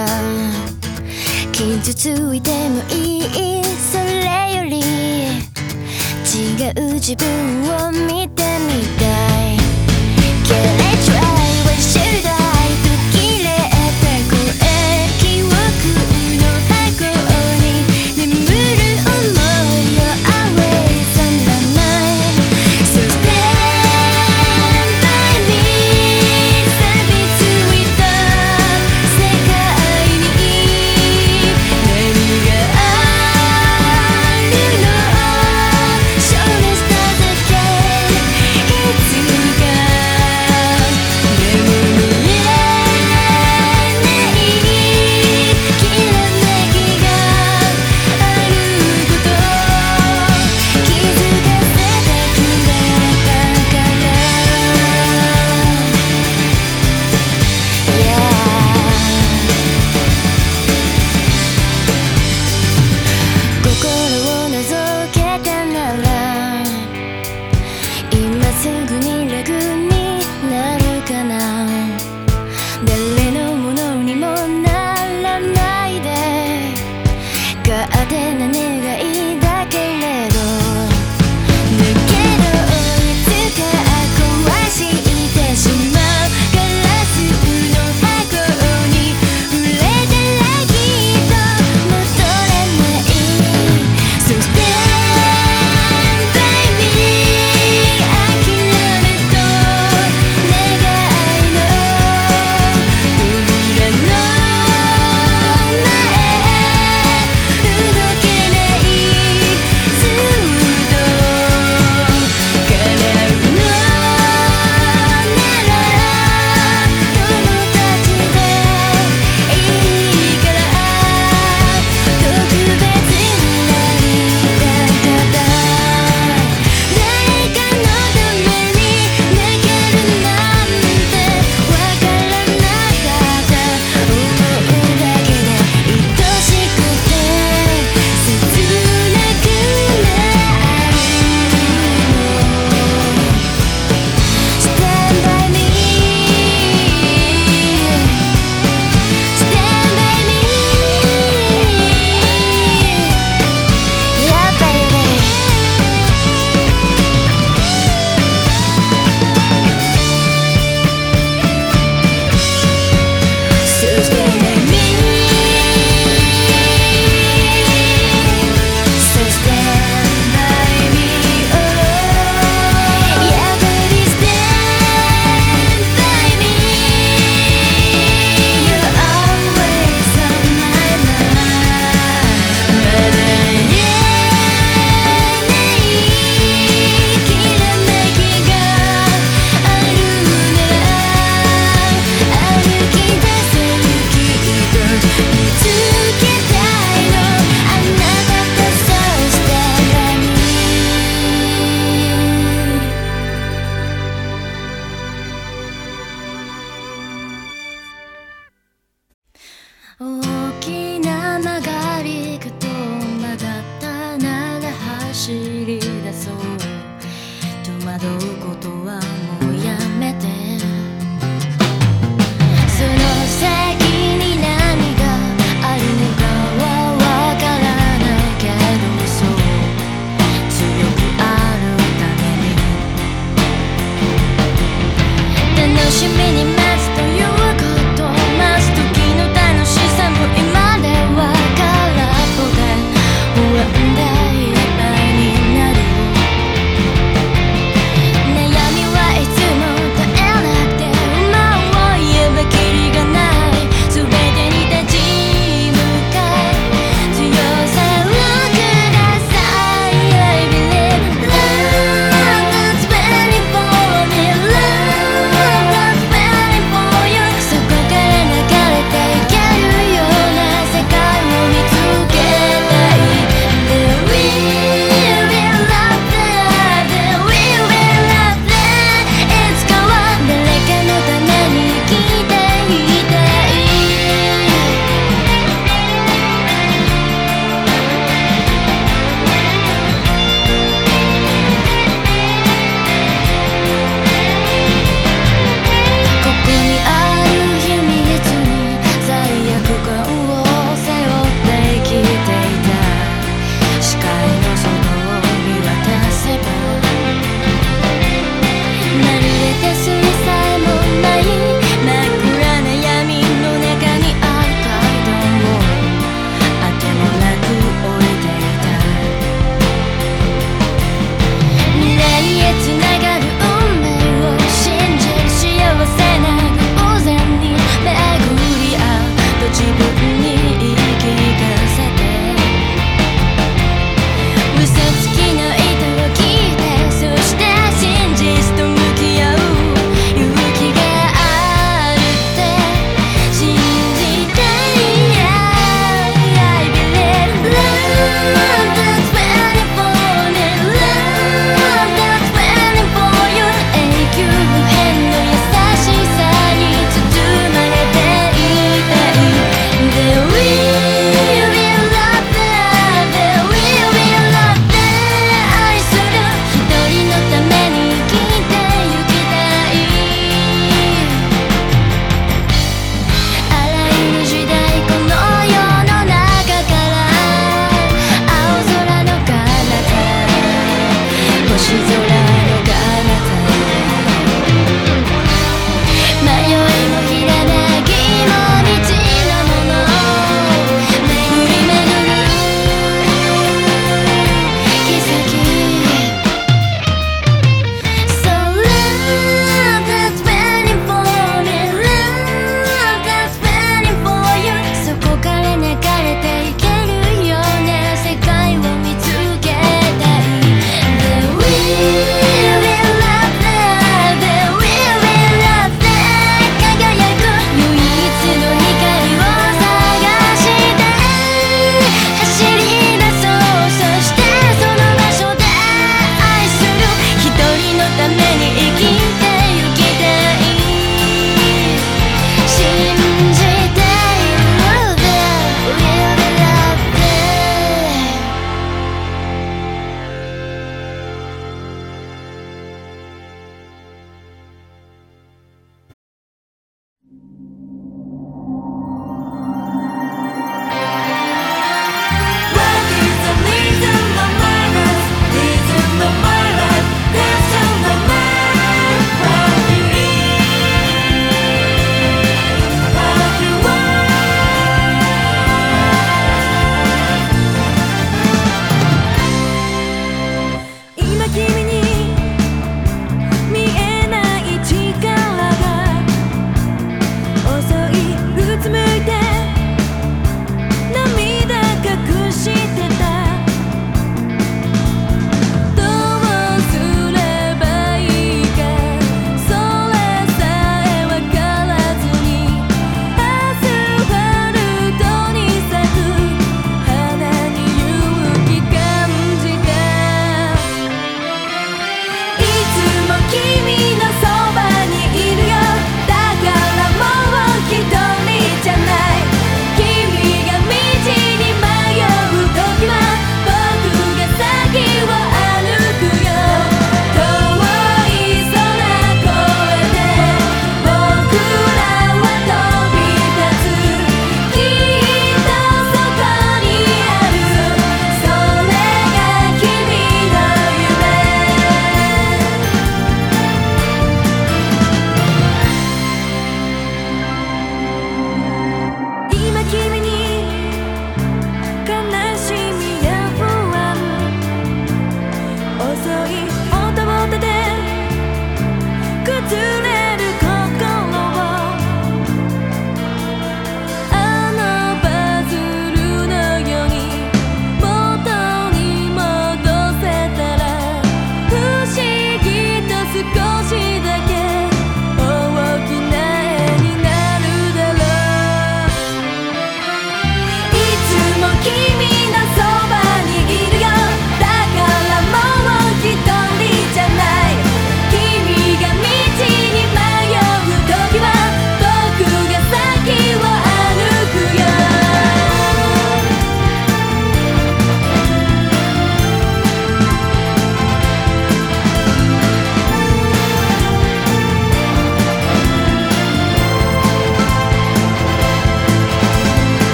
い傷ついてもいい？それより。違う自分を見てみたい。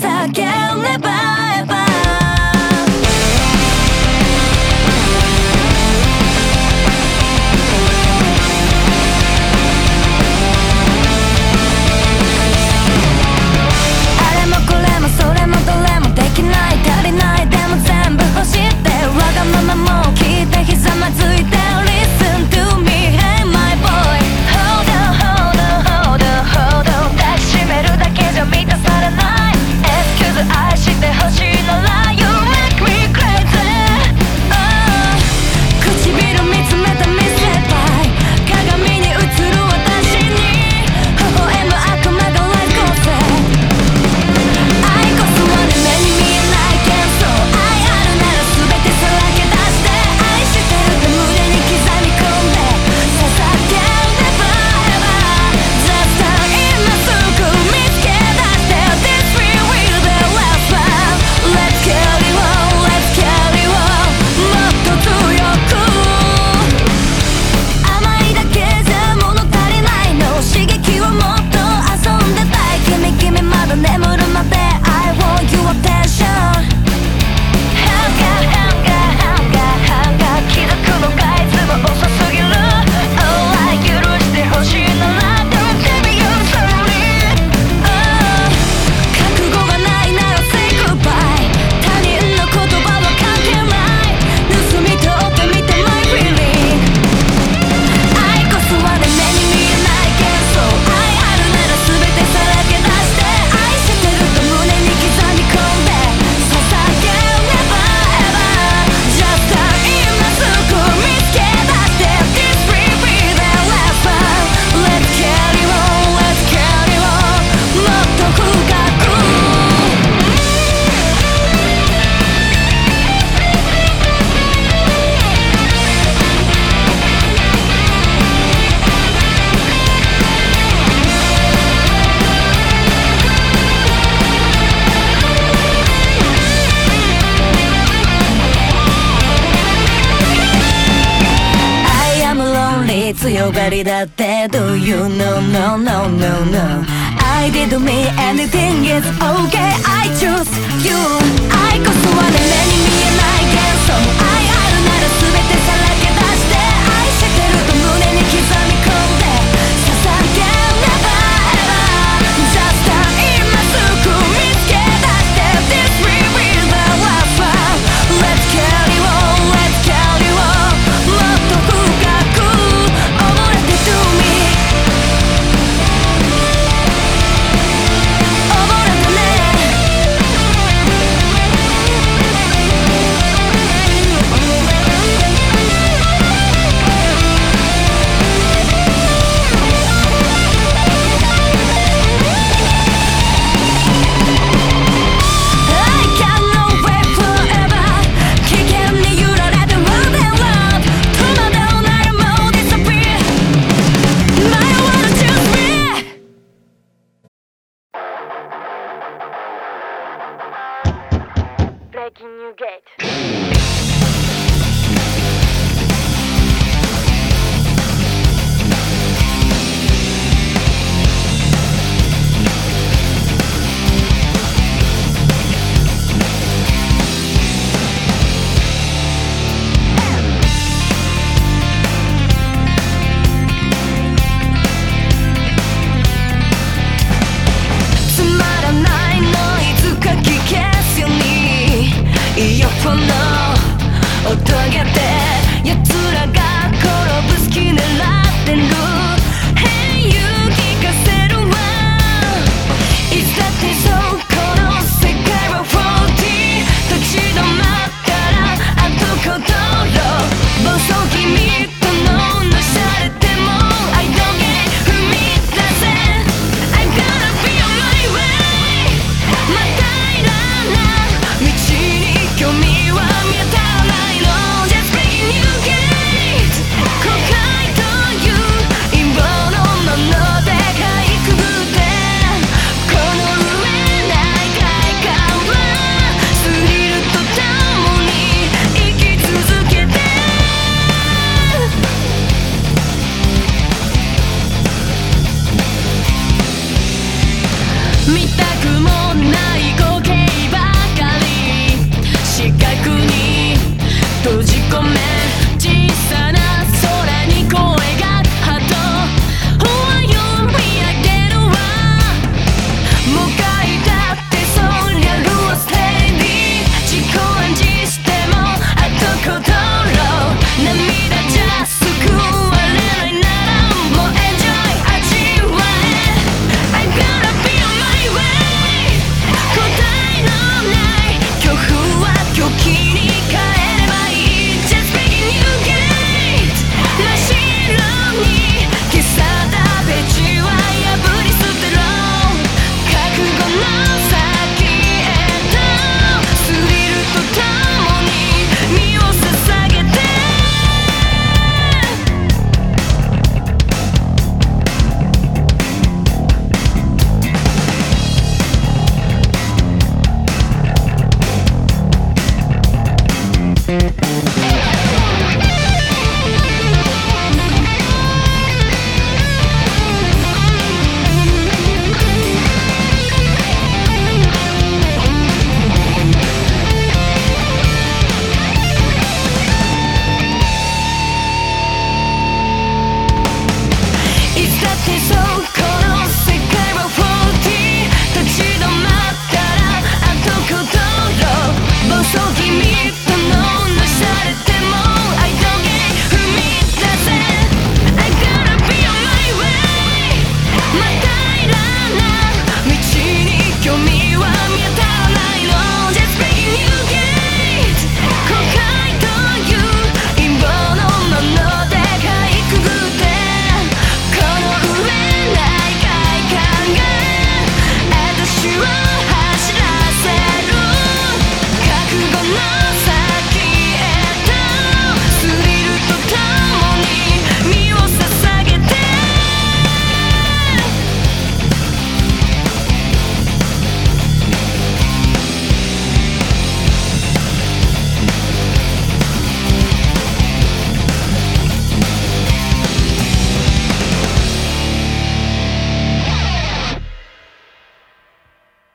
叫ねばりだってどういうの、